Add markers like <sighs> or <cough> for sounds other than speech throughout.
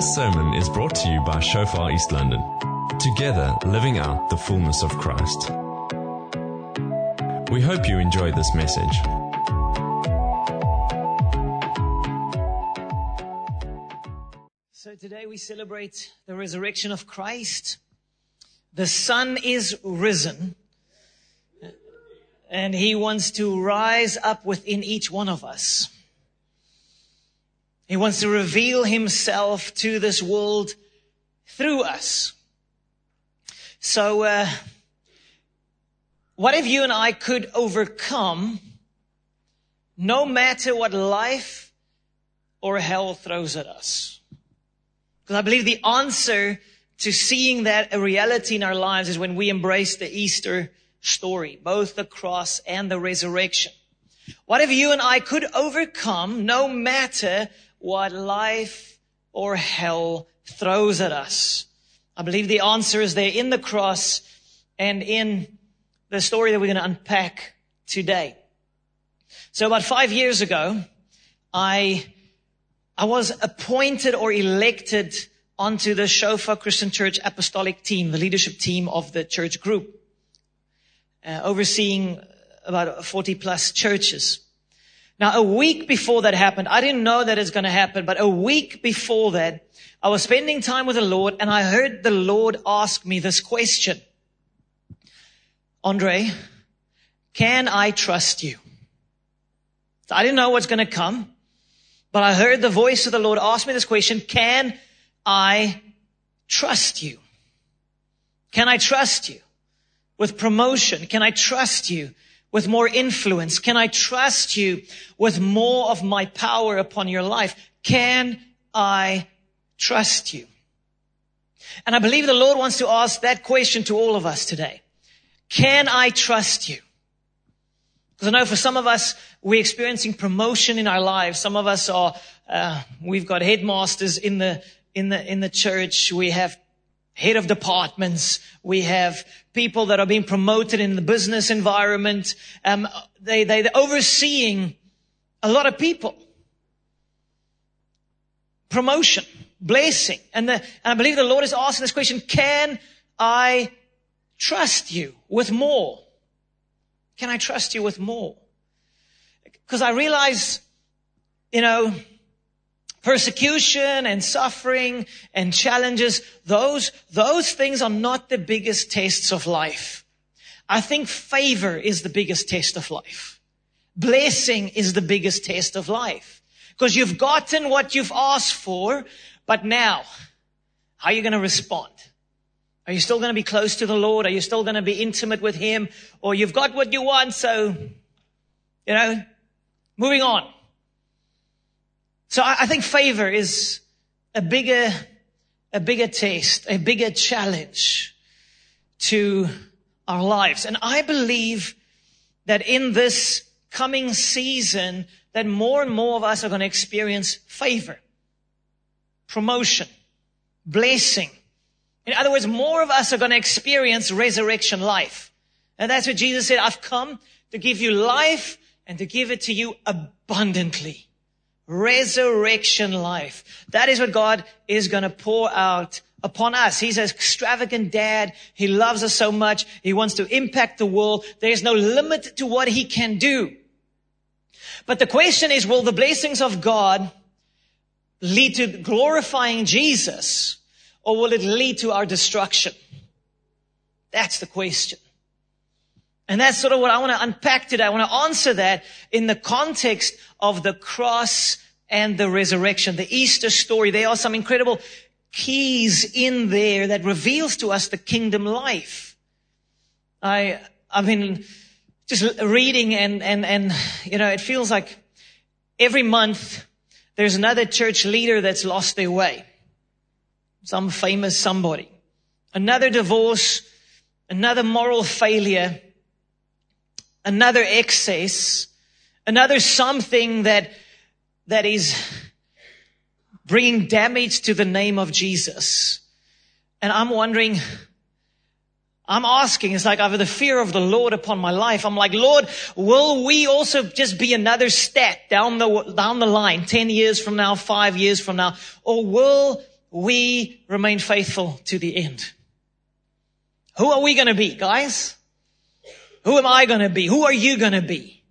This sermon is brought to you by Shofar East London. Together, living out the fullness of Christ. We hope you enjoy this message. So today we celebrate the resurrection of Christ. The sun is risen and he wants to rise up within each one of us. He wants to reveal himself to this world through us. So, uh, what if you and I could overcome no matter what life or hell throws at us? Because I believe the answer to seeing that a reality in our lives is when we embrace the Easter story, both the cross and the resurrection. What if you and I could overcome no matter what life or hell throws at us? I believe the answer is there in the cross and in the story that we're going to unpack today. So about five years ago, I, I was appointed or elected onto the Shofar Christian Church apostolic team, the leadership team of the church group, uh, overseeing about 40 plus churches. Now, a week before that happened, I didn't know that it's going to happen, but a week before that, I was spending time with the Lord and I heard the Lord ask me this question. Andre, can I trust you? So I didn't know what's going to come, but I heard the voice of the Lord ask me this question. Can I trust you? Can I trust you with promotion? Can I trust you with more influence? Can I trust you with more of my power upon your life? Can I trust you? And I believe the Lord wants to ask that question to all of us today. Can I trust you? Because I know for some of us, we're experiencing promotion in our lives. Some of us are, uh, we've got headmasters in the, in the, in the church. We have head of departments. We have people that are being promoted in the business environment. Um, they, they, they're overseeing a lot of people. Promotion, blessing. And, the, and I believe the Lord is asking this question, can I trust you with more? Can I trust you with more? Because I realize, you know, persecution and suffering and challenges, those, those things are not the biggest tests of life. I think favor is the biggest test of life. Blessing is the biggest test of life. Because you've gotten what you've asked for, but now, how are you going to respond? Are you still going to be close to the Lord? Are you still going to be intimate with Him? Or you've got what you want, so, you know, moving on. So I, I think favor is a bigger, a bigger test, a bigger challenge to our lives. And I believe that in this coming season, that more and more of us are going to experience favor, promotion, blessing. In other words, more of us are going to experience resurrection life. And that's what Jesus said, I've come to give you life and to give it to you abundantly resurrection life. That is what God is going to pour out upon us. He's an extravagant dad. He loves us so much. He wants to impact the world. There's no limit to what he can do. But the question is, will the blessings of God lead to glorifying Jesus or will it lead to our destruction? That's the question. And that's sort of what I want to unpack today. I want to answer that in the context of the cross and the resurrection, the Easter story. There are some incredible keys in there that reveals to us the kingdom life. I, I've been just reading and, and, and, you know, it feels like every month there's another church leader that's lost their way. Some famous somebody. Another divorce, another moral failure, another excess, another something that, that is bringing damage to the name of Jesus. And I'm wondering, I'm asking, it's like I have the fear of the Lord upon my life. I'm like, Lord, will we also just be another step down the, down the line, 10 years from now, five years from now? Or will we remain faithful to the end. Who are we going to be, guys? Who am I going to be? Who are you going to be?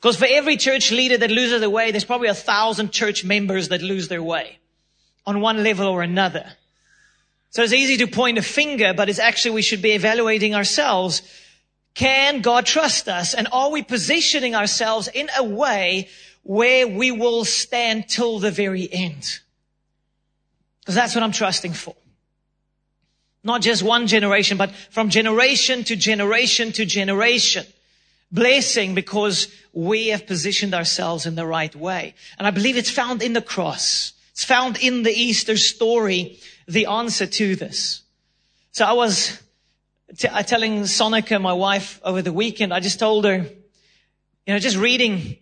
Because for every church leader that loses their way, there's probably a thousand church members that lose their way on one level or another. So it's easy to point a finger, but it's actually we should be evaluating ourselves. Can God trust us? And are we positioning ourselves in a way where we will stand till the very end? Because that's what I'm trusting for. Not just one generation, but from generation to generation to generation. Blessing because we have positioned ourselves in the right way. And I believe it's found in the cross. It's found in the Easter story, the answer to this. So I was t- uh, telling Sonica, my wife, over the weekend, I just told her, you know, just reading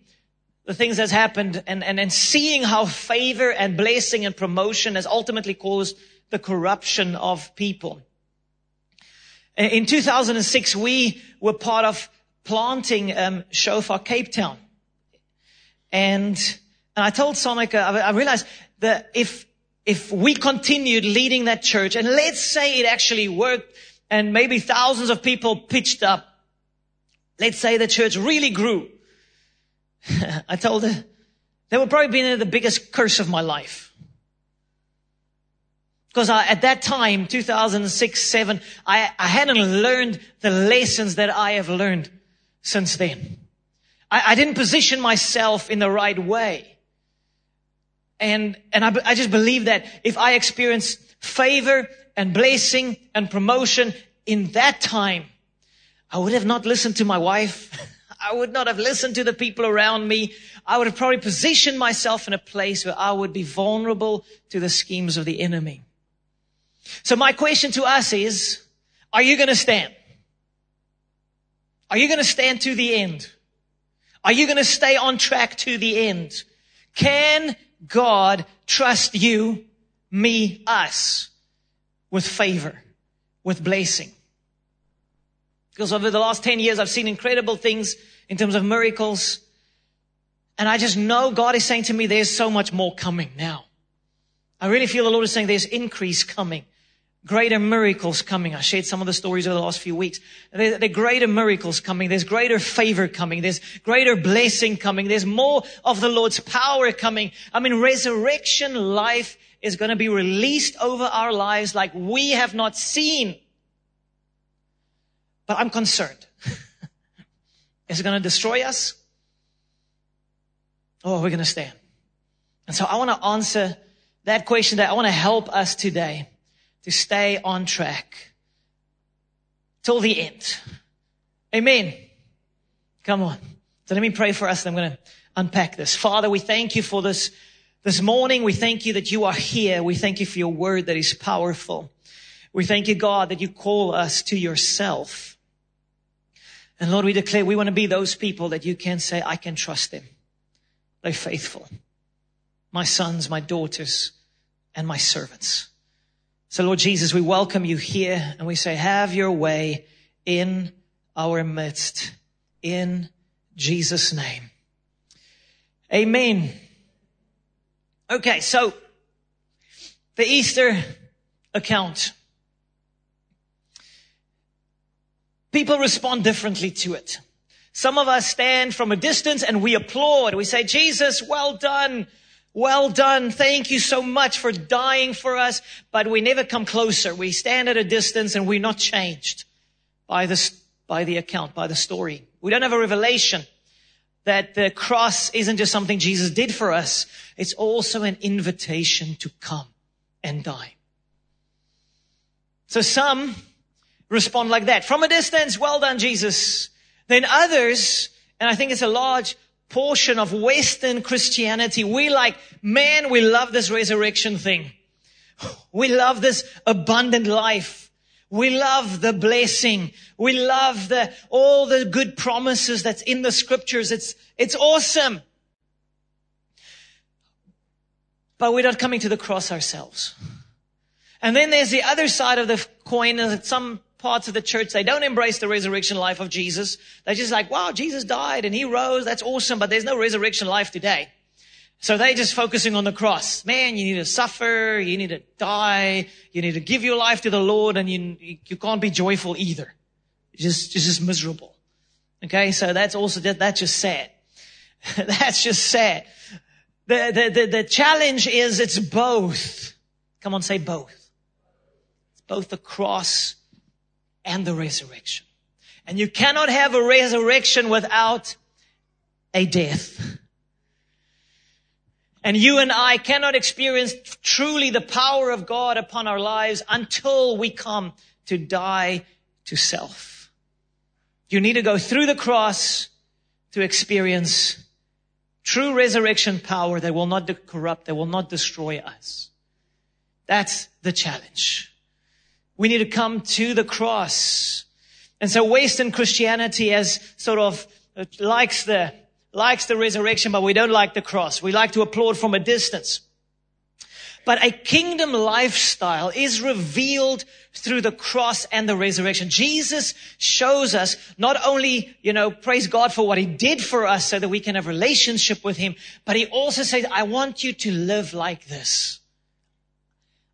the things that's happened and, and, and seeing how favor and blessing and promotion has ultimately caused the corruption of people. In 2006, we were part of planting um, Shofar Cape Town. And, and I told Sonica, I, I realized that if, if we continued leading that church, and let's say it actually worked, and maybe thousands of people pitched up, let's say the church really grew, <laughs> I told her, that would probably be the biggest curse of my life. Because I, at that time, 2006, 7, I, I hadn't learned the lessons that I have learned since then. I, I didn't position myself in the right way. And, and I, I just believe that if I experience favor and blessing and promotion in that time, I would have not listened to my wife. <laughs> I would not have listened to the people around me. I would have probably positioned myself in a place where I would be vulnerable to the schemes of the enemy. So my question to us is, are you going to stand? Are you going to stand to the end? Are you going to stay on track to the end? Can God trust you, me, us with favor, with blessing? Because over the last 10 years, I've seen incredible things in terms of miracles. And I just know God is saying to me, there's so much more coming now. I really feel the Lord is saying there's increase coming. Greater miracles coming. I shared some of the stories over the last few weeks. There, are greater miracles coming. There's greater favor coming. There's greater blessing coming. There's more of the Lord's power coming. I mean, resurrection life is going to be released over our lives like we have not seen. But I'm concerned. <laughs> Is it going to destroy us? Or are we going to stand? And so I want to answer that question that I want to help us today to stay on track till the end. Amen. Come on. So let me pray for us and I'm going to unpack this. Father, we thank you for this, this morning. We thank you that you are here. We thank you for your word that is powerful. We thank you, God, that you call us to yourself. And Lord, we declare we want to be those people that you can say, I can trust them. They're faithful. My sons, my daughters, and my servants. So Lord Jesus, we welcome you here and we say, have your way in our midst. In Jesus' name. Amen. Okay, so the Easter account. People respond differently to it. Some of us stand from a distance and we applaud. We say, Jesus, well done. Well done. Thank you so much for dying for us. But we never come closer. We stand at a distance and we're not changed by the, by the account, by the story. We don't have a revelation that the cross isn't just something Jesus did for us. It's also an invitation to come and die. So some respond like that. From a distance, well done, Jesus. Then others, and I think it's a large portion of Western Christianity, we like, man, we love this resurrection thing. We love this abundant life. We love the blessing. We love the, all the good promises that's in the scriptures. It's, it's awesome. But we're not coming to the cross ourselves. And then there's the other side of the coin that some parts of the church, they don't embrace the resurrection life of Jesus. They're just like, wow, Jesus died and he rose. That's awesome. But there's no resurrection life today. So they're just focusing on the cross. Man, you need to suffer, you need to die, you need to give your life to the Lord, and you, you can't be joyful either. It's just, it's just miserable. Okay, so that's also, that, that's just sad. <laughs> that's just sad. The, the, the, the challenge is it's both. Come on, say both. It's both the cross and the resurrection. And you cannot have a resurrection without a death. And you and I cannot experience truly the power of God upon our lives until we come to die to self. You need to go through the cross to experience true resurrection power that will not corrupt, that will not destroy us. That's the challenge. We need to come to the cross. And so Western Christianity has sort of uh, likes the likes the resurrection, but we don't like the cross. We like to applaud from a distance. But a kingdom lifestyle is revealed through the cross and the resurrection. Jesus shows us not only, you know, praise God for what he did for us so that we can have relationship with him, but he also says, I want you to live like this.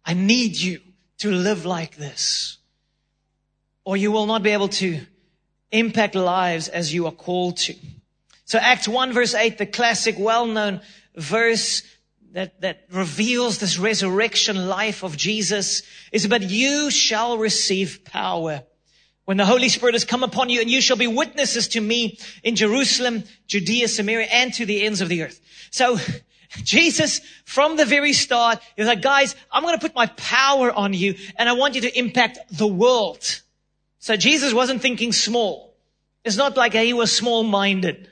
I need you to live like this. Or you will not be able to impact lives as you are called to. So Acts 1 verse 8, the classic well-known verse that, that reveals this resurrection life of Jesus is, but you shall receive power when the Holy Spirit has come upon you and you shall be witnesses to me in Jerusalem, Judea, Samaria, and to the ends of the earth. So Jesus, from the very start, he was like, guys, I'm going to put my power on you and I want you to impact the world. So Jesus wasn't thinking small. It's not like he was small minded.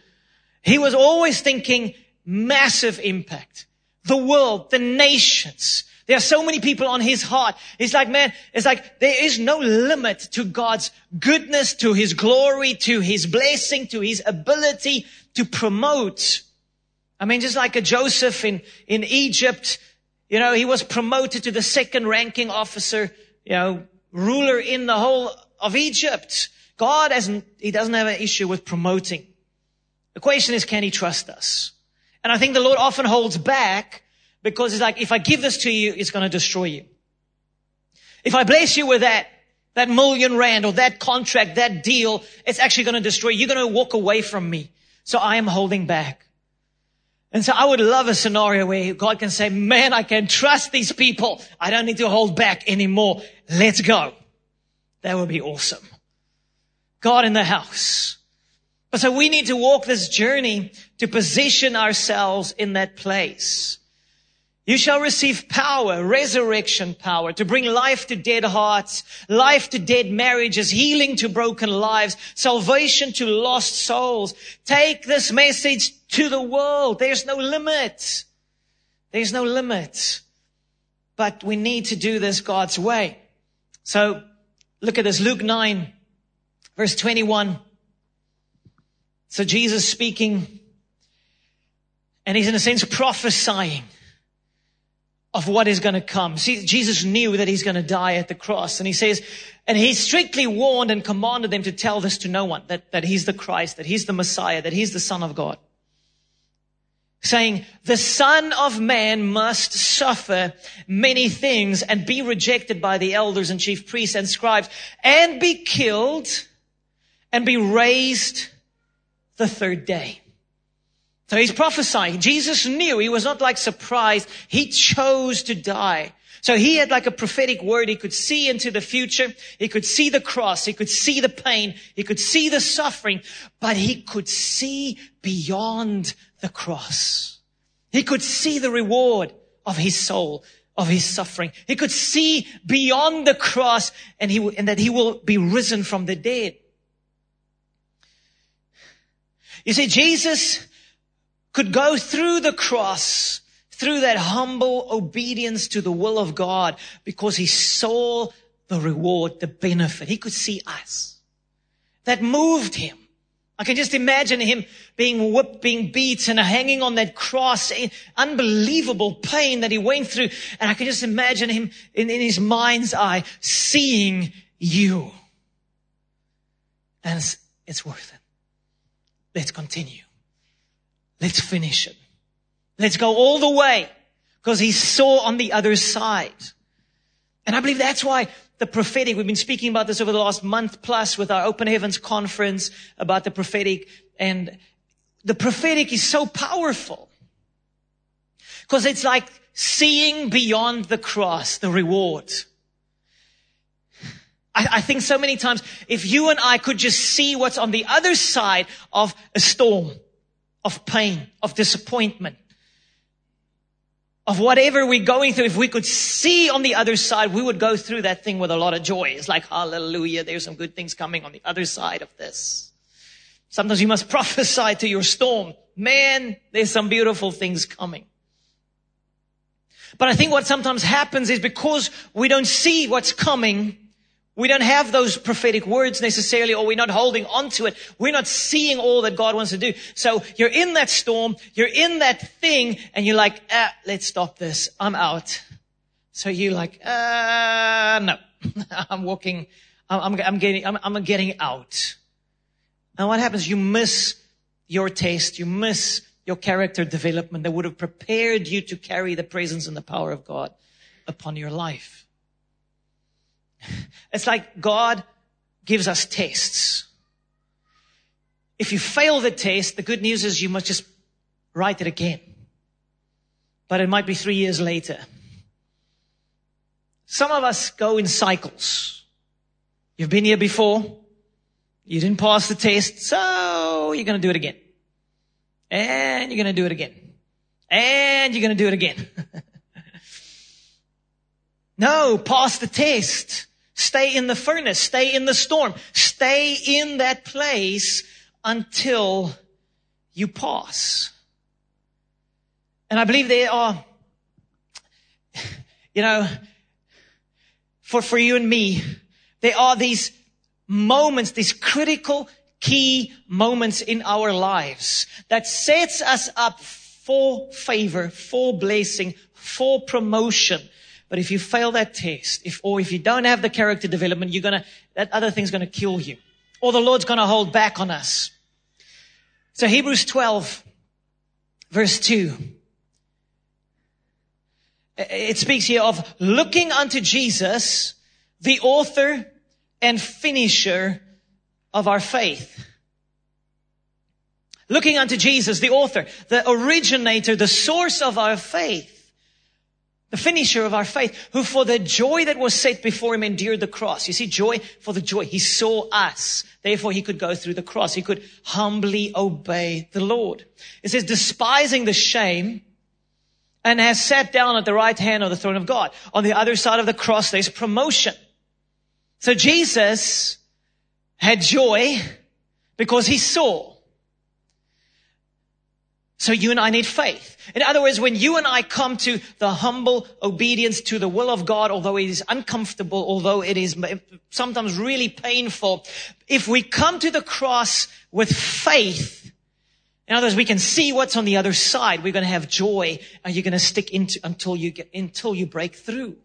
He was always thinking massive impact. The world, the nations. There are so many people on his heart. He's like, man, it's like there is no limit to God's goodness, to his glory, to his blessing, to his ability to promote. I mean, just like a Joseph in, in Egypt, you know, he was promoted to the second ranking officer, you know, ruler in the whole of Egypt. God hasn't, he doesn't have an issue with promoting. The question is, can he trust us? And I think the Lord often holds back because it's like, if I give this to you, it's going to destroy you. If I bless you with that, that million rand or that contract, that deal, it's actually going to destroy you. You're going to walk away from me. So I am holding back. And so I would love a scenario where God can say, man, I can trust these people. I don't need to hold back anymore. Let's go. That would be awesome. God in the house. But so we need to walk this journey to position ourselves in that place. You shall receive power, resurrection power, to bring life to dead hearts, life to dead marriages, healing to broken lives, salvation to lost souls. Take this message to the world. There's no limit. There's no limit. But we need to do this God's way. So look at this, Luke 9, verse 21. So Jesus speaking, and he's in a sense prophesying of what is going to come. See, Jesus knew that he's going to die at the cross. And he says, and he strictly warned and commanded them to tell this to no one, that, that he's the Christ, that he's the Messiah, that he's the Son of God. Saying, the Son of Man must suffer many things and be rejected by the elders and chief priests and scribes and be killed and be raised the third day. So he's prophesying. Jesus knew. He was not like surprised. He chose to die. So he had like a prophetic word. He could see into the future. He could see the cross. He could see the pain. He could see the suffering, but he could see beyond the cross. He could see the reward of his soul, of his suffering. He could see beyond the cross and he, and that he will be risen from the dead. You see, Jesus could go through the cross, through that humble obedience to the will of God because he saw the reward, the benefit. He could see us. That moved him. I can just imagine him being whipped, being beaten, hanging on that cross, unbelievable pain that he went through. And I can just imagine him in, in his mind's eye seeing you. And it's, it's worth it. Let's continue. Let's finish it. Let's go all the way because he saw on the other side. And I believe that's why the prophetic, we've been speaking about this over the last month plus with our Open Heavens conference about the prophetic and the prophetic is so powerful because it's like seeing beyond the cross, the reward. I, I, think so many times if you and I could just see what's on the other side of a storm, of pain, of disappointment, of whatever we're going through, if we could see on the other side, we would go through that thing with a lot of joy. It's like, hallelujah, there's some good things coming on the other side of this. Sometimes you must <laughs> prophesy to your storm. Man, there's some beautiful things coming. But I think what sometimes happens is because we don't see what's coming, we don't have those prophetic words necessarily, or we're not holding on to it. We're not seeing all that God wants to do. So you're in that storm, you're in that thing, and you're like, ah, let's stop this. I'm out. So you're like, uh, no, <laughs> I'm walking, I'm, I'm getting, I'm, I'm getting out. And what happens? You miss your taste. You miss your character development that would have prepared you to carry the presence and the power of God upon your life. It's like God gives us tests. If you fail the test, the good news is you must just write it again. But it might be three years later. Some of us go in cycles. You've been here before. You didn't pass the test, so you're going to do it again. And you're going to do it again. And you're going to do it again. <laughs> no, pass the test. Stay in the furnace. Stay in the storm. Stay in that place until you pass. And I believe there are, you know, for, for you and me, there are these moments, these critical key moments in our lives that sets us up for favor, for blessing, for promotion. But if you fail that test, if, or if you don't have the character development, you're gonna, that other thing's gonna kill you. Or the Lord's gonna hold back on us. So Hebrews 12, verse 2. It speaks here of looking unto Jesus, the author and finisher of our faith. Looking unto Jesus, the author, the originator, the source of our faith the finisher of our faith, who for the joy that was set before him endured the cross. You see, joy for the joy. He saw us. Therefore, he could go through the cross. He could humbly obey the Lord. It says, despising the shame and has sat down at the right hand of the throne of God. On the other side of the cross, there's promotion. So Jesus had joy because he saw. So you and I need faith. In other words, when you and I come to the humble obedience to the will of God, although it is uncomfortable, although it is sometimes really painful, if we come to the cross with faith, in other words, we can see what's on the other side. We're going to have joy and you're going to stick into until you get, until you break through.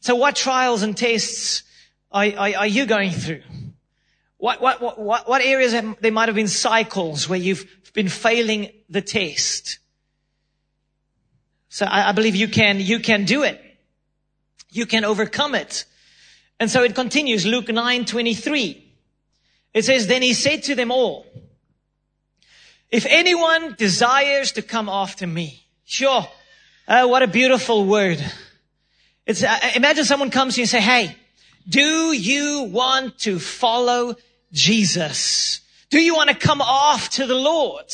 So what trials and tests are, are, are you going through? What, what, what, what areas have, there might have been cycles where you've been failing the test? So I, I believe you can, you can do it. You can overcome it. And so it continues, Luke 9, 23. It says, then he said to them all, if anyone desires to come after me, sure, uh, what a beautiful word. It's, uh, imagine someone comes to you and say, hey, do you want to follow Jesus? Do you want to come off to the Lord?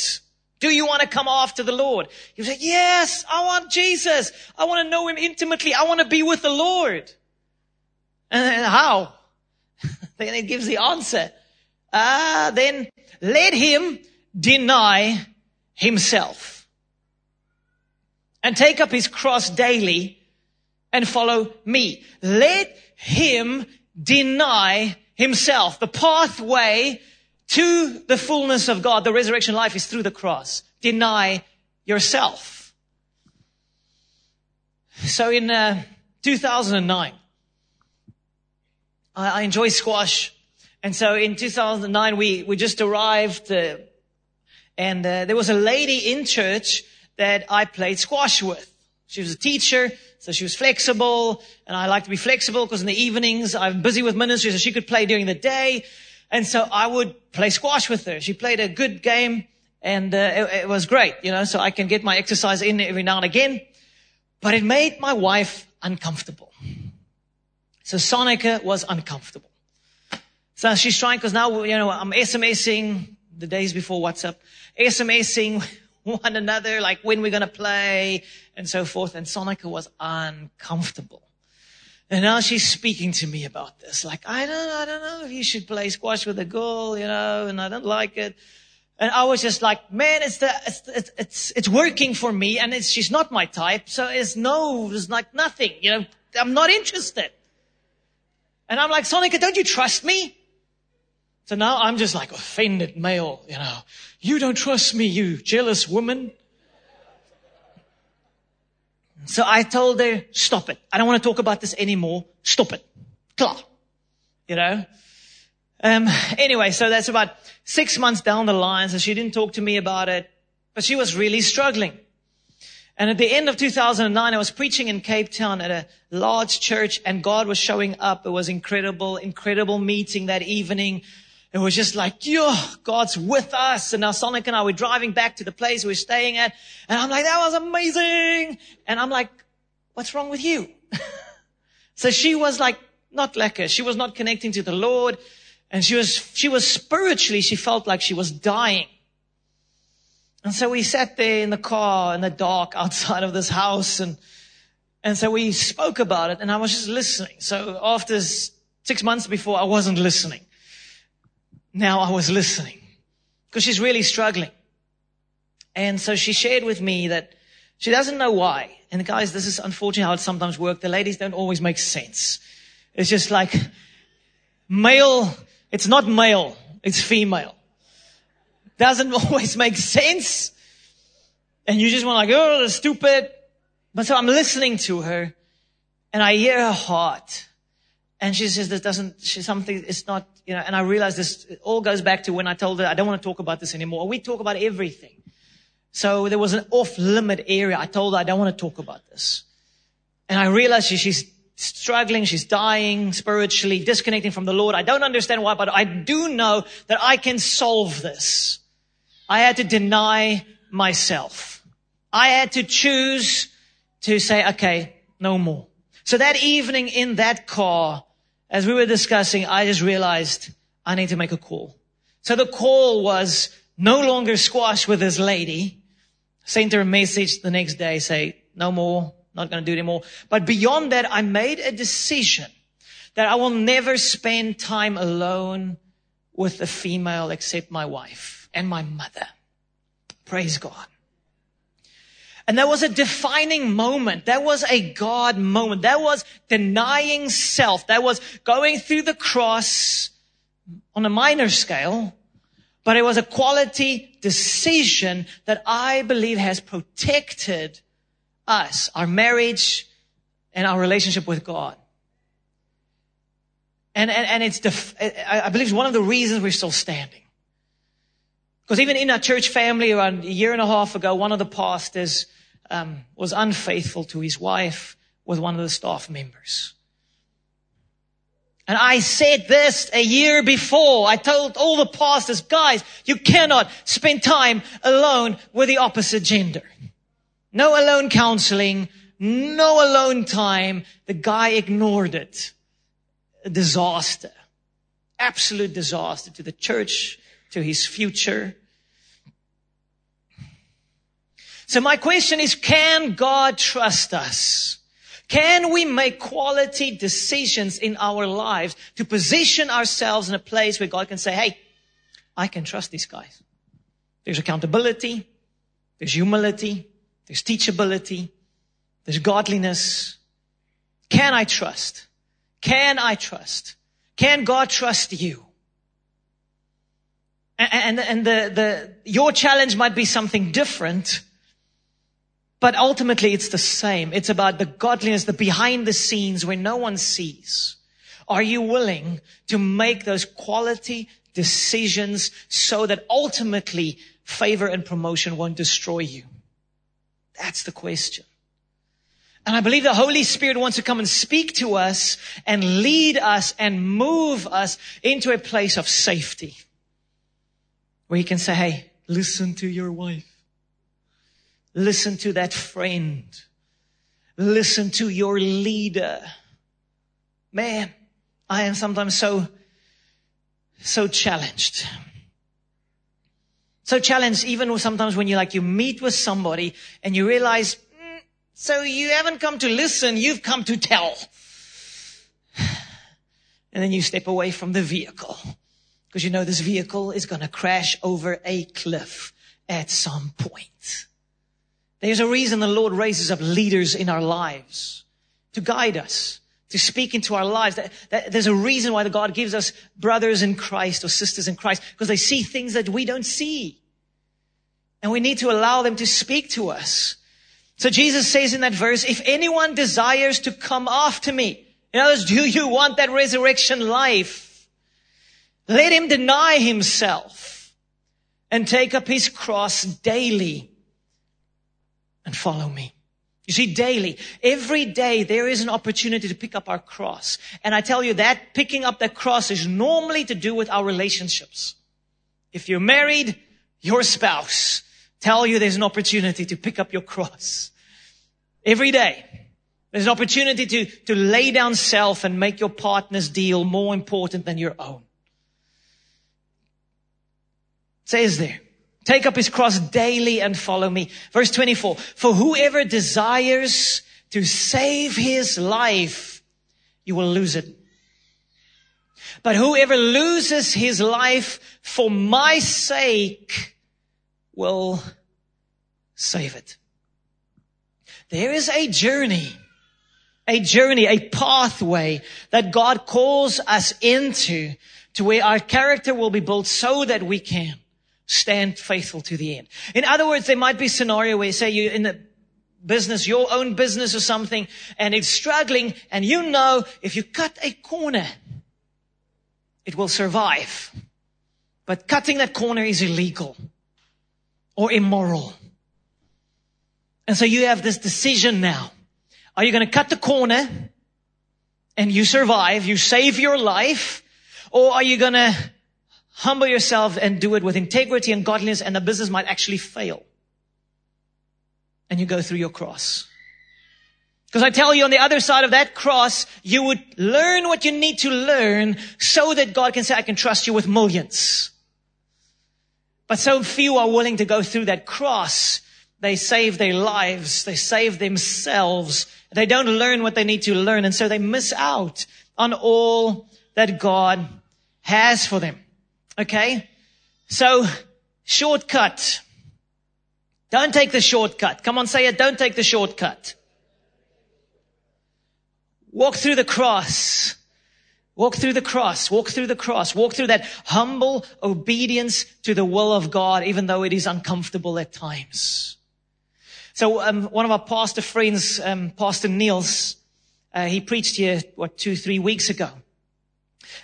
Do you want to come after the Lord? You say, yes, I want Jesus. I want to know him intimately. I want to be with the Lord. And how? <laughs> then it gives the answer. Ah, then let him deny himself and take up his cross daily and follow me. Let him deny himself. The pathway to the fullness of God, the resurrection life is through the cross. Deny yourself. So in uh, 2009, I, I enjoy squash. And so in 2009, we, we just arrived, uh, and uh, there was a lady in church that I played squash with. She was a teacher, so she was flexible, and I like to be flexible because in the evenings I'm busy with ministry, so she could play during the day. And so I would play squash with her. She played a good game, and uh, it, it was great, you know, so I can get my exercise in every now and again. But it made my wife uncomfortable. So Sonica was uncomfortable. So she's trying, because now, you know, I'm SMSing the days before WhatsApp, SMSing one another, like when we're going to play and so forth. And Sonica was uncomfortable. And now she's speaking to me about this. Like, I don't, I don't know if you should play squash with a girl, you know, and I don't like it. And I was just like, man, it's the, it's, it's, it's, it's working for me and it's, she's not my type. So it's no, it's like nothing, you know, I'm not interested. And I'm like, Sonica, don't you trust me? So now I'm just like offended male, you know. You don't trust me, you jealous woman. So I told her, stop it. I don't want to talk about this anymore. Stop it. Klar. You know? Um, anyway, so that's about six months down the line. So she didn't talk to me about it, but she was really struggling. And at the end of 2009, I was preaching in Cape Town at a large church and God was showing up. It was incredible, incredible meeting that evening. It was just like, yo, God's with us. And now Sonic and I were driving back to the place we we're staying at. And I'm like, that was amazing. And I'm like, what's wrong with you? <laughs> so she was like, not lekker. She was not connecting to the Lord. And she was, she was spiritually, she felt like she was dying. And so we sat there in the car in the dark <laughs> outside of this house and, and so we spoke about it and I was just listening. So after six months before, I wasn't listening. Now I was listening because she's really struggling. And so she shared with me that she doesn't know why. And guys, this is unfortunately how it sometimes works. The ladies don't always make sense. It's just like male, it's not male, it's female. Doesn't <laughs> always make sense. And you just want like, oh, stupid. But so I'm listening to her and I hear her heart. And she says, this doesn't, she, something, it's not, you know, and I realize this all goes back to when I told her, I don't want to talk about this anymore. We talk about everything. So there was an off limit area. I told her, I don't want to talk about this. And I realized she, she's struggling. She's dying spiritually, disconnecting from the Lord. I don't understand why, but I do know that I can solve this. I had to deny myself. I had to choose to say, okay, no more. So that evening in that car, as we were discussing, I just realized I need to make a call. So the call was no longer squash with this lady. Sent her a message the next day, say, no more, not going to do it anymore. But beyond that, I made a decision that I will never spend time alone with a female except my wife and my mother. Praise God. And there was a defining moment. There was a God moment. There was denying self. There was going through the cross on a minor scale, but it was a quality decision that I believe has protected us, our marriage, and our relationship with God. And, and, and it's, def- I believe it's one of the reasons we're still standing. Because even in our church family around a year and a half ago, one of the pastors um, was unfaithful to his wife with one of the staff members. And I said this a year before. I told all the pastors, guys, you cannot spend time alone with the opposite gender. No alone counseling, no alone time. The guy ignored it. A disaster. Absolute disaster to the church, to his future. So my question is, can God trust us? Can we make quality decisions in our lives to position ourselves in a place where God can say, Hey, I can trust these guys. There's accountability. There's humility. There's teachability. There's godliness. Can I trust? Can I trust? Can God trust you? And, and, and the, the, your challenge might be something different, but ultimately it's the same. It's about the godliness, the behind the scenes where no one sees. Are you willing to make those quality decisions so that ultimately favor and promotion won't destroy you? That's the question. And I believe the Holy Spirit wants to come and speak to us and lead us and move us into a place of safety where He can say, Hey, listen to your wife. Listen to that friend. Listen to your leader. Man, I am sometimes so, so challenged. So challenged even sometimes when you like, you meet with somebody and you realize, mm, so you haven't come to listen, you've come to tell. <sighs> And then you step away from the vehicle because you know this vehicle is going to crash over a cliff at some point. There's a reason the Lord raises up leaders in our lives to guide us, to speak into our lives. That, that, there's a reason why the God gives us brothers in Christ or sisters in Christ because they see things that we don't see. And we need to allow them to speak to us. So Jesus says in that verse, if anyone desires to come after me, in other words, do you want that resurrection life? Let him deny himself and take up his cross daily and follow me. You see, daily, every day there is an opportunity to pick up our cross. And I tell you that picking up that cross is normally to do with our relationships. If you're married, your spouse tell you there's an opportunity to pick up your cross. Every day. There's an opportunity to, to lay down self and make your partner's deal more important than your own. It says there. Take up his cross daily and follow me. Verse 24. For whoever desires to save his life, you will lose it. But whoever loses his life for my sake will save it. There is a journey, a journey, a pathway that God calls us into to where our character will be built so that we can stand faithful to the end. In other words, there might be scenario where say you're in the business, your own business or something, and it's struggling, and you know if you cut a corner, it will survive. But cutting that corner is illegal or immoral. And so you have this decision now. Are you going to cut the corner and you survive, you save your life, or are you going to humble yourself and do it with integrity and godliness and the business might actually fail. And you go through your cross. Because I tell you on the other side of that cross, you would learn what you need to learn so that God can say, I can trust you with millions. But so few are willing to go through that cross. They save their lives. They save themselves. They don't learn what they need to learn. And so they miss out on all that God has for them. Okay? So, shortcut. Don't take the shortcut. Come on, say it. Don't take the shortcut. Walk through the cross. Walk through the cross. Walk through the cross. Walk through that humble obedience to the will of God, even though it is uncomfortable at times. So, um, one of our pastor friends, um, Pastor Niels, uh, he preached here, what, two, three weeks ago.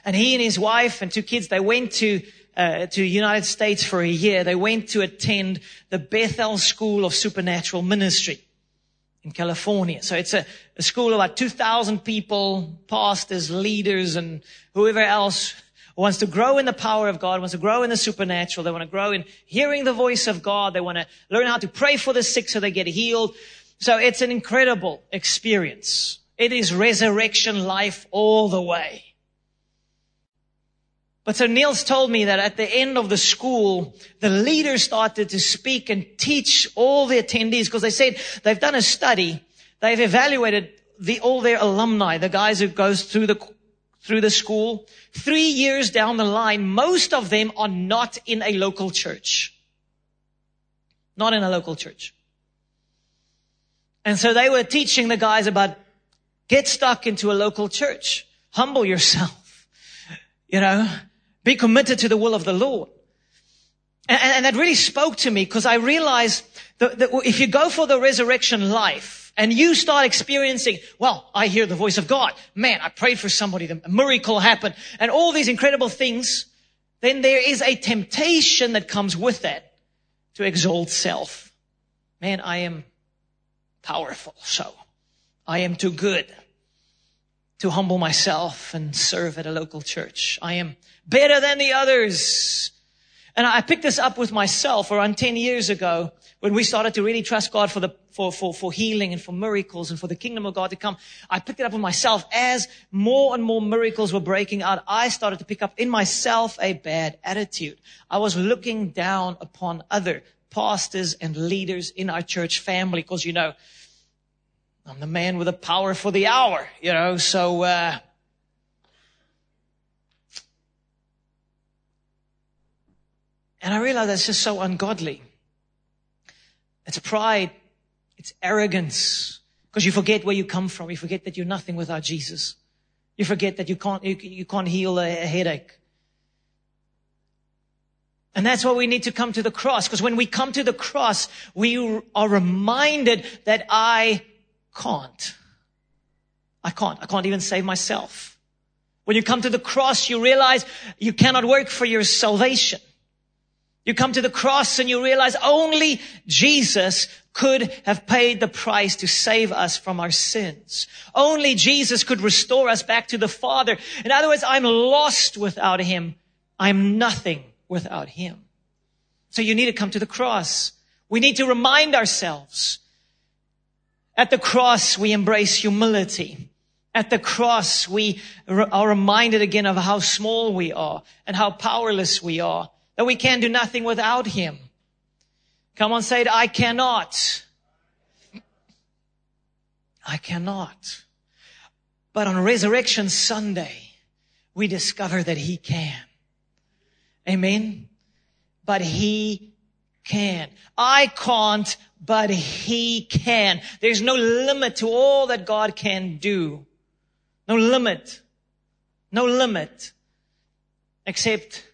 And he and his wife and two kids, they went to uh, to United States for a year. They went to attend the Bethel School of Supernatural Ministry in California. So it's a, a school of about 2,000 people, pastors, leaders, and whoever else wants to grow in the power of God, wants to grow in the supernatural. They want to grow in hearing the voice of God. They want to learn how to pray for the sick so they get healed. So it's an incredible experience. It is resurrection life all the way. But so Niels told me that at the end of the school, the leaders started to speak and teach all the attendees because they said they've done a study. They've evaluated the, all their alumni, the guys who goes through the, through the school. Three years down the line, most of them are not in a local church. Not in a local church. And so they were teaching the guys about get stuck into a local church. Humble yourself. <laughs> You know, be committed to the will of the Lord. And, and that really spoke to me because I realized that, that if you go for the resurrection life and you start experiencing, well, I hear the voice of God. Man, I prayed for somebody, the miracle happened and all these incredible things. Then there is a temptation that comes with that to exalt self. Man, I am powerful. So I am too good to humble myself and serve at a local church. I am better than the others. And I picked this up with myself around 10 years ago when we started to really trust God for the, for, for, for healing and for miracles and for the kingdom of God to come. I picked it up with myself as more and more miracles were breaking out. I started to pick up in myself a bad attitude. I was looking down upon other pastors and leaders in our church family because, you know, I'm the man with the power for the hour, you know, so, uh, and I realized that's just so ungodly. It's pride. It's arrogance. Because you forget where you come from. You forget that you're nothing without Jesus. You forget that you can't, you, you can't heal a, a headache. And that's why we need to come to the cross. Because when we come to the cross, we are reminded that I can't. I can't. I can't even save myself. When you come to the cross, you realize you cannot work for your salvation. You come to the cross and you realize only Jesus could have paid the price to save us from our sins. Only Jesus could restore us back to the Father. In other words, I'm lost without Him. I'm nothing without Him. So you need to come to the cross. We need to remind ourselves at the cross, we embrace humility. At the cross, we are reminded again of how small we are and how powerless we are, that we can do nothing without Him. Come on, say it, I cannot. I cannot. But on Resurrection Sunday, we discover that He can. Amen? But He can. I can't, but He can. There's no limit to all that God can do. No limit. No limit. Except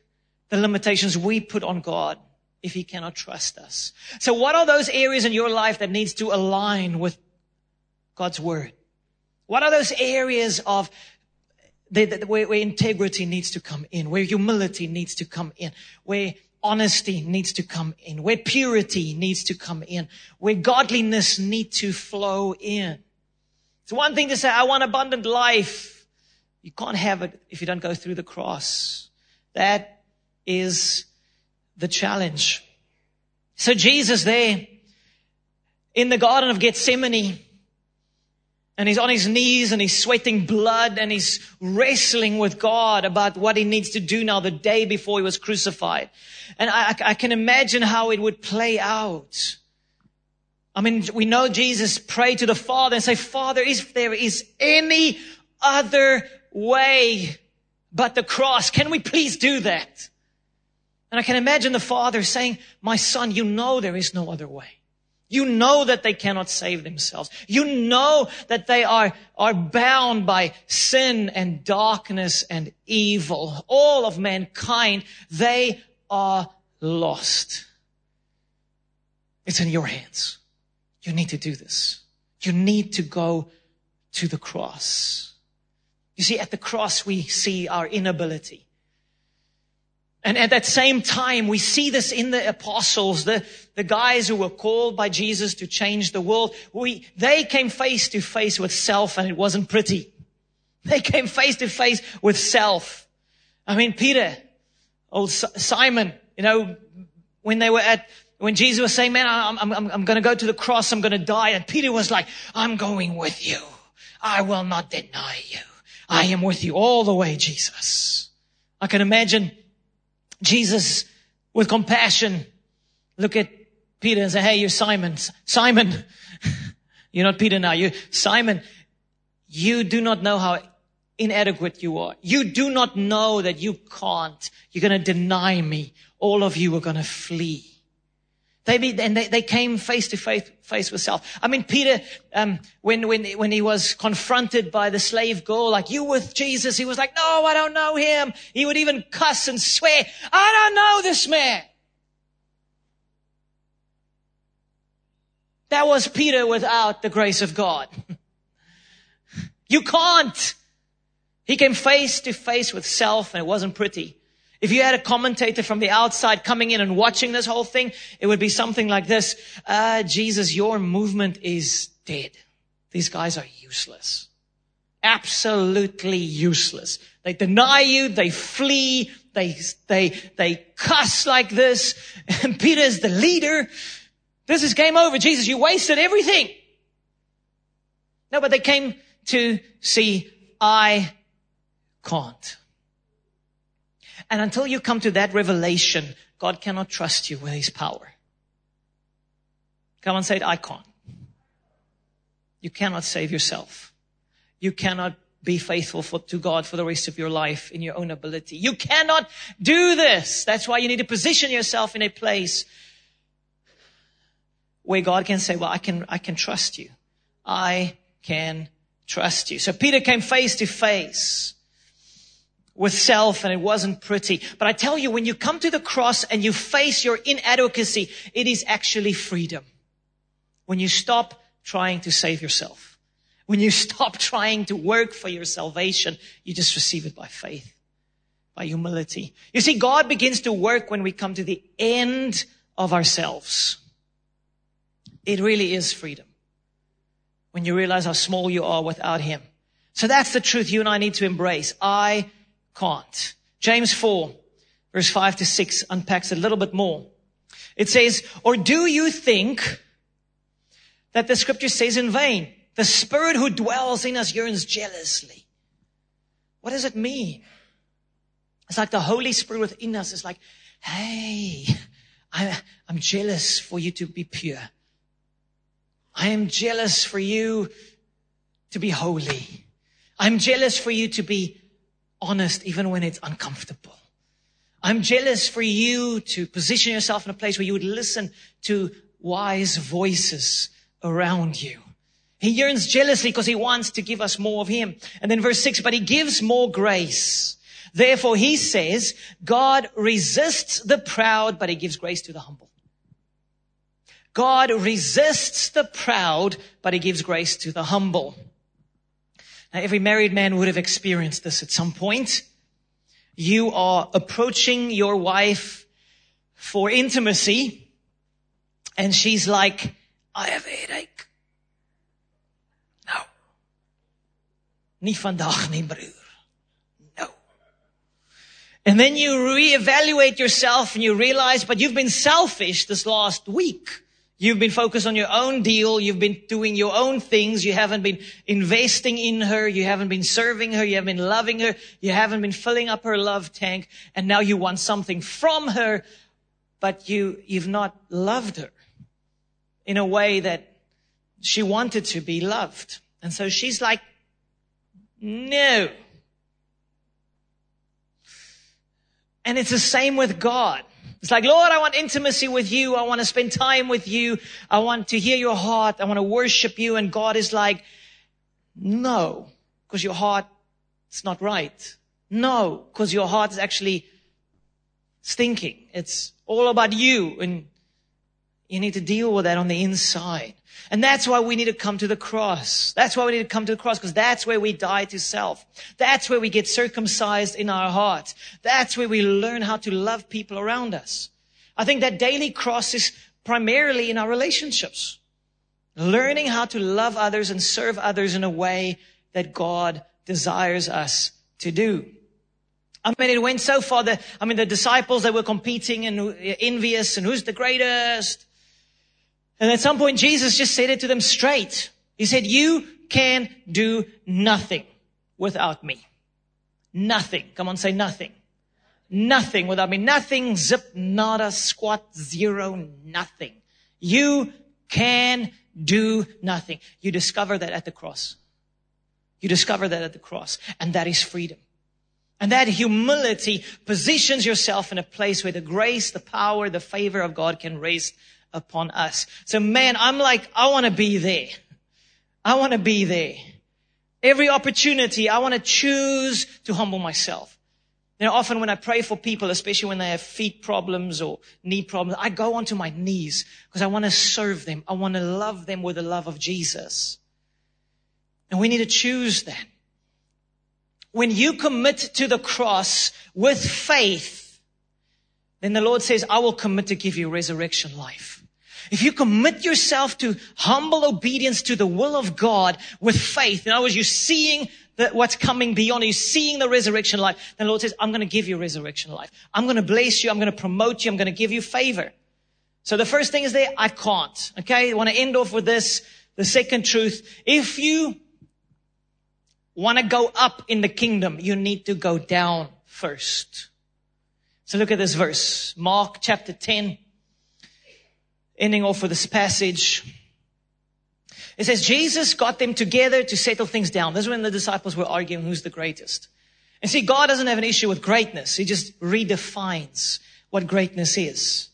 the limitations we put on God if He cannot trust us. So what are those areas in your life that needs to align with God's Word? What are those areas of where, where integrity needs to come in, where humility needs to come in, where honesty needs to come in, where purity needs to come in, where godliness needs to flow in. It's one thing to say, I want abundant life. You can't have it if you don't go through the cross. That is the challenge. So Jesus there in the Garden of Gethsemane, and he's on his knees and he's sweating blood and he's wrestling with God about what he needs to do now the day before he was crucified. And I, I can imagine how it would play out. I mean, we know Jesus prayed to the Father and say, Father, if there is any other way but the cross, can we please do that? And I can imagine the Father saying, my son, you know there is no other way. You know that they cannot save themselves. You know that they are, are bound by sin and darkness and evil. All of mankind, they are lost. It's in your hands. You need to do this. You need to go to the cross. You see, at the cross, we see our inability. And at that same time, we see this in the apostles, the, the guys who were called by Jesus to change the world. We, they came face to face with self and it wasn't pretty. They came face to face with self. I mean, Peter, old Simon, you know, when they were at, when Jesus was saying, man, I'm, I'm, I'm going to go to the cross. I'm going to die. And Peter was like, I'm going with you. I will not deny you. I am with you all the way, Jesus. I can imagine Jesus, with compassion, look at Peter and say, Hey, you're Simon. Simon, <laughs> you're not Peter now. You, Simon, you do not know how inadequate you are. You do not know that you can't. You're going to deny me. All of you are going to flee. They be, and they, they came face to face, face with self. I mean, Peter, um, when, when, when he was confronted by the slave girl, like, you with Jesus, he was like, no, I don't know him. He would even cuss and swear, I don't know this man. That was Peter without the grace of God. <laughs> you can't. He came face to face with self and it wasn't pretty. If you had a commentator from the outside coming in and watching this whole thing, it would be something like this. Uh, Jesus, your movement is dead. These guys are useless. Absolutely useless. They deny you, they flee, they, they, they cuss like this, and <laughs> Peter is the leader. This is game over. Jesus, you wasted everything. No, but they came to see, I can't. And until you come to that revelation, God cannot trust you with his power. Come and say it, I can't. You cannot save yourself. You cannot be faithful for, to God for the rest of your life in your own ability. You cannot do this. That's why you need to position yourself in a place where God can say, well, I can, I can trust you. I can trust you. So Peter came face to face with self and it wasn't pretty. But I tell you, when you come to the cross and you face your inadequacy, it is actually freedom. When you stop trying to save yourself. When you <laughs> stop trying to work for your salvation, you just receive it by faith, by humility. You see, God begins to work when we come to the end of ourselves. It really is freedom. When you realize how small you are without Him. So that's the truth you and I need to embrace. I can't. James 4, verse 5 to 6 unpacks a little bit more. It says, or do you think that the scripture says in vain? The spirit who dwells in us yearns jealously. What does it mean? It's like the Holy Spirit within us is like, hey, I, I'm jealous for you to be pure. I am jealous for you to be holy. I'm jealous for you to be honest even when it's uncomfortable. I'm jealous for you to position yourself in a place where you would listen to wise voices around you. He yearns jealously because he wants to give us more of him. And then verse six, but he gives more grace. Therefore he says, God resists the proud, but he gives grace to the humble. God resists the proud, but he gives grace to the humble. Now, every married man would have experienced this at some point. You are approaching your wife for intimacy, and she's like, I have a headache. No. Nie vandag nie, broer. No. And then you reevaluate yourself and you realize, but you've been selfish this last week. You've been focused on your own deal. You've been doing your own things. You haven't been investing in her. You haven't been serving her. You haven't been loving her. You haven't been filling up her love tank. And now you want something from her, but you, you've not loved her in a way that she wanted to be loved. And so she's like, no. And it's the same with God. It's like, Lord, I want intimacy with you. I want to spend time with you. I want to hear your heart. I want to worship you. And God is like, no, because your heart is not right. No, because your heart is actually stinking. It's all about you and you need to deal with that on the inside. And that's why we need to come to the cross. That's why we need to come to the cross because that's where we die to self. That's where we get circumcised in our heart. That's where we learn how to love people around us. I think that daily cross is primarily in our relationships. Learning how to love others and serve others in a way that God desires us to do. I mean, it went so far that, I mean, the disciples, they were competing and envious and who's the greatest. And at some point, Jesus just said it to them straight. He said, you can do nothing without me. Nothing. Come on, say nothing. Nothing without me. Nothing, zip, nada, squat, zero, nothing. You can do nothing. You discover that at the cross. You discover that at the cross. And that is freedom. And that humility positions yourself in a place where the grace, the power, the favor of God can rest upon us. So man, I'm like, I want to be there. I want to be there. Every opportunity, I want to choose to humble myself. You know, often when I pray for people, especially when they have feet problems or knee problems, I go onto my knees because I want to serve them. I want to love them with the love of Jesus. And we need to choose that. When you commit to the cross with faith, then the Lord says, I will commit to give you resurrection life. If you commit yourself to humble obedience to the will of God with faith, in other words, you're seeing the, what's coming beyond, you're seeing the resurrection life, then the Lord says, I'm going to give you resurrection life. I'm going to bless you. I'm going to promote you. I'm going to give you favor. So the first thing is there, I can't. Okay. I want to end off with this. The second truth, if you want to go up in the kingdom, you need to go down first. So look at this verse, Mark chapter 10, ending off with this passage. It says, Jesus got them together to settle things down. This is when the disciples were arguing who's the greatest. And see, God doesn't have an issue with greatness. He just redefines what greatness is.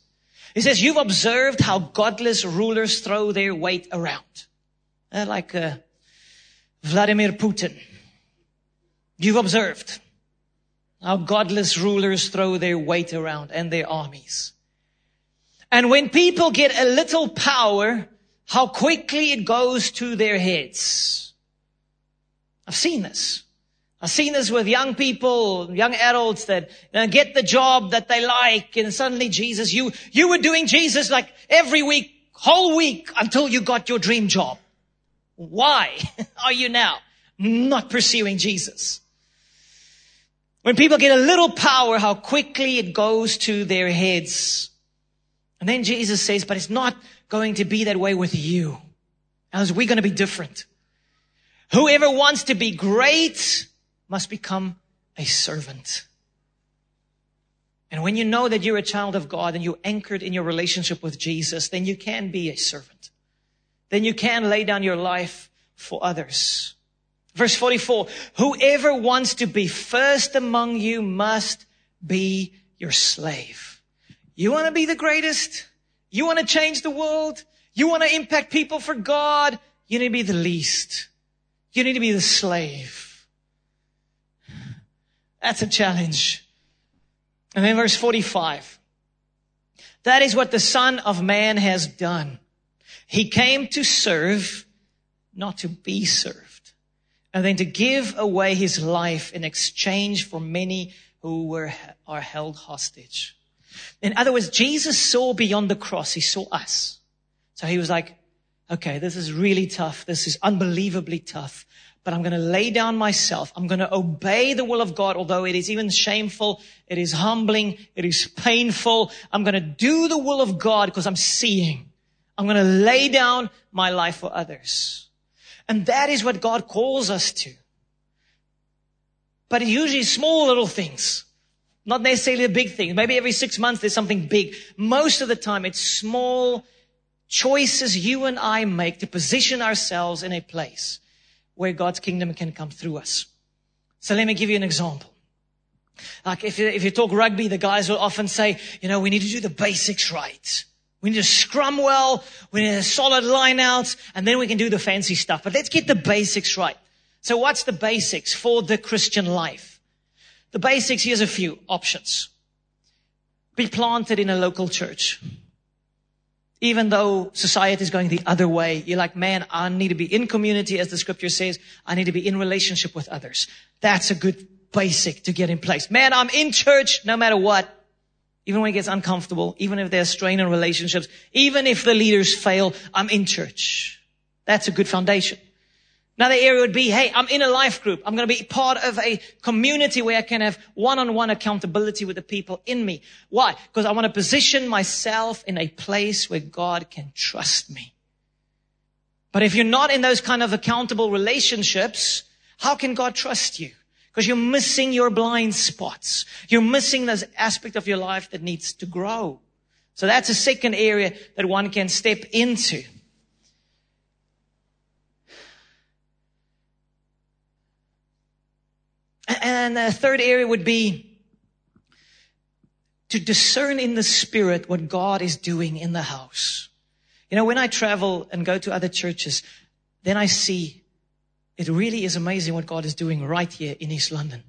He says, you've observed how godless rulers throw their weight around. Uh, like uh, Vladimir Putin. You've observed how godless rulers throw their weight around and their armies. And when people get a little power, how quickly it goes to their heads. I've seen this. I've seen this with young people, young adults that you know, get the job that they like and suddenly Jesus, you, you were doing Jesus like every week, whole week until you got your dream job. Why <laughs> are you now not pursuing Jesus? When people get a little power, how quickly it goes to their heads. And then Jesus says, but it's not going to be that way with you. As we're going to be different. Whoever wants to be great must become a servant. And when you know that you're a child of God and you're anchored in your relationship with Jesus, then you can be a servant. Then you can lay down your life for others. Verse 44, whoever wants to be first among you must be your slave. You want to be the greatest? You want to change the world? You want to impact people for God? You need to be the least. You need to be the slave. That's a challenge. And then verse 45. That is what the son of man has done. He came to serve, not to be served and then to give away his life in exchange for many who were, are held hostage. In other words, Jesus saw beyond the cross. He saw us. So he was like, okay, this is really tough. This is unbelievably tough, but I'm going to lay down myself. I'm going to obey the will of God, although it is even shameful. It is humbling. It is painful. I'm going to do the will of God because I'm seeing. I'm going to lay down my life for others. And that is what God calls us to. But it usually small little things. Not necessarily a big thing. Maybe every six months there's something big. Most of the time it's small choices you and I make to position ourselves in a place where God's kingdom can come through us. So let me give you an example. Like if you, if you talk rugby, the guys will often say, you know, we need to do the basics right. We need to scrum well. We need a solid line out and then we can do the fancy stuff. But let's get the basics right. So what's the basics for the Christian life? The basics, here's a few options. Be planted in a local church. Even though society is going the other way, you're like, man, I need to be in community as the scripture says. I need to be in relationship with others. That's a good basic to get in place. Man, I'm in church no matter what even when it gets uncomfortable, even if there's strain in relationships, even if the leaders fail, I'm in church. That's a good foundation. Another area would be, hey, I'm in a life group. I'm going to be part of a community where I can have one-on-one accountability with the people in me. Why? Because I want to position myself in a place where God can trust me. But if you're not in those kind of accountable relationships, how can God trust you? Because you're missing your blind spots. You're missing this aspect of your life that needs to grow. So that's a second area that one can step into. And the third area would be to discern in the spirit what God is doing in the house. You know, when I travel and go to other churches, then I see it really is amazing what God is doing right here in East London.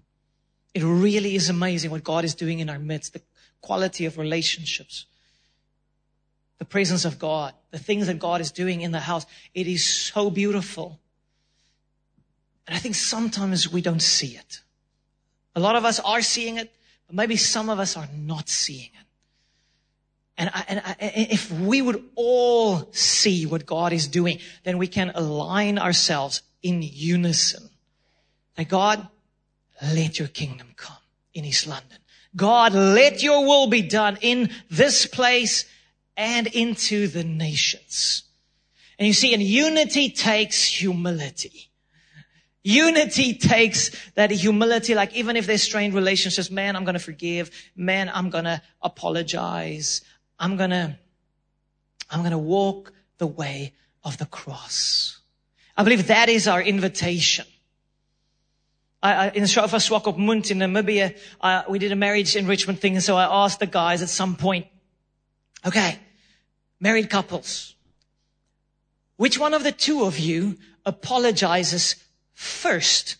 It really is amazing what God is doing in our midst, the quality of relationships, the presence of God, the things that God is doing in the house. It is so beautiful. And I think sometimes we don't see it. A lot of us are seeing it, but maybe some of us are not seeing it. And, I, and I, if we would all see what God is doing, then we can align ourselves in unison. That God, let your kingdom come in East London. God, let your will be done in this place and into the nations. And you see, and unity takes humility. Unity takes that humility, like even if there's strained relationships, man, I'm going to forgive. Man, I'm going to apologize. I'm going to, I'm going to walk the way of the cross. I believe that is our invitation. I, I, in Shofar Swakopmund in Namibia, uh, we did a marriage enrichment thing. And so I asked the guys at some point, okay, married couples, which one of the two of you apologizes first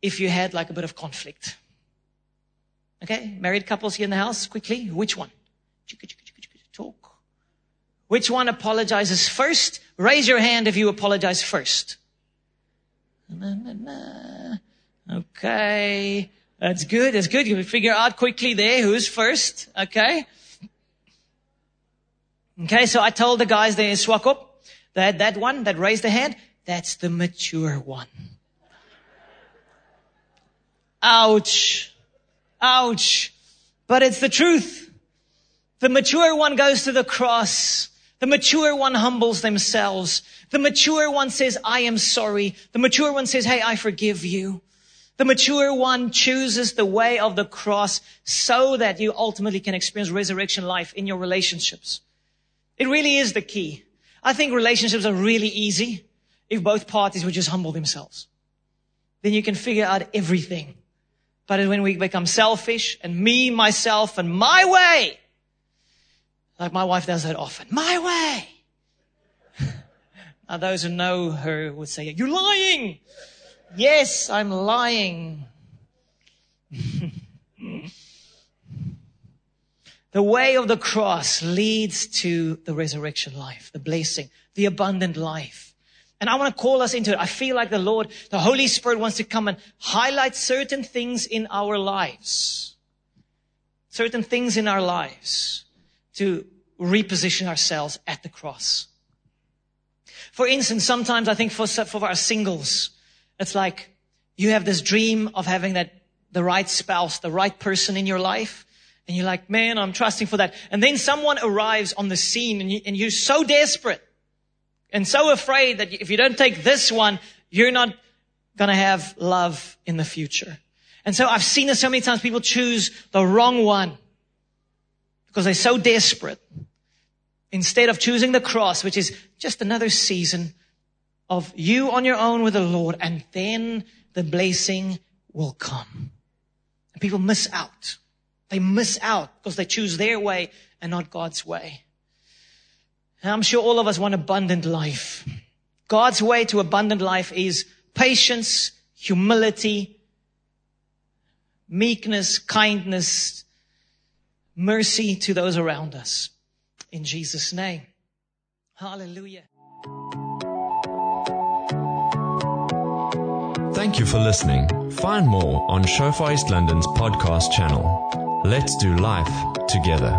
if you had like a bit of conflict? Okay, married couples here in the house, quickly, which one? Talk. Which one apologizes first? Raise your hand if you apologize first. Okay. That's good. That's good. You can figure out quickly there who's first. Okay. Okay. So I told the guys there in Swakop that that one that raised the hand, that's the mature one. Ouch. Ouch. But it's the truth. The mature one goes to the cross. The mature one humbles themselves. The mature one says, I am sorry. The mature one says, Hey, I forgive you. The mature one chooses the way of the cross so that you ultimately can experience resurrection life in your relationships. It really is the key. I think relationships are really easy if both parties would just humble themselves. Then you can figure out everything. But it's when we become selfish and me, myself, and my way, like my wife does that often, my way. <laughs> now those who know her would say, you're lying. Yes, I'm lying. <laughs> the way of the cross leads to the resurrection life, the blessing, the abundant life. And I want to call us into it. I feel like the Lord, the Holy Spirit wants to come and highlight certain things in our lives. Certain things in our lives to reposition ourselves at the cross. For instance, sometimes I think for, for our singles, it's like you have this dream of having that, the right spouse, the right person in your life. And you're like, man, I'm trusting for that. And then someone arrives on the scene and, you, and you're so desperate and so afraid that if you don't take this one, you're not going to have love in the future. And so I've seen this so many times. People choose the wrong one because they're so desperate. Instead of choosing the cross, which is just another season of you on your own with the Lord, and then the blessing will come. And people miss out. They miss out because they choose their way and not God's way. And I'm sure all of us want abundant life. God's way to abundant life is patience, humility, meekness, kindness, mercy to those around us. In Jesus' name. Hallelujah. Thank you for listening. Find more on Shofar East London's podcast channel. Let's do life together.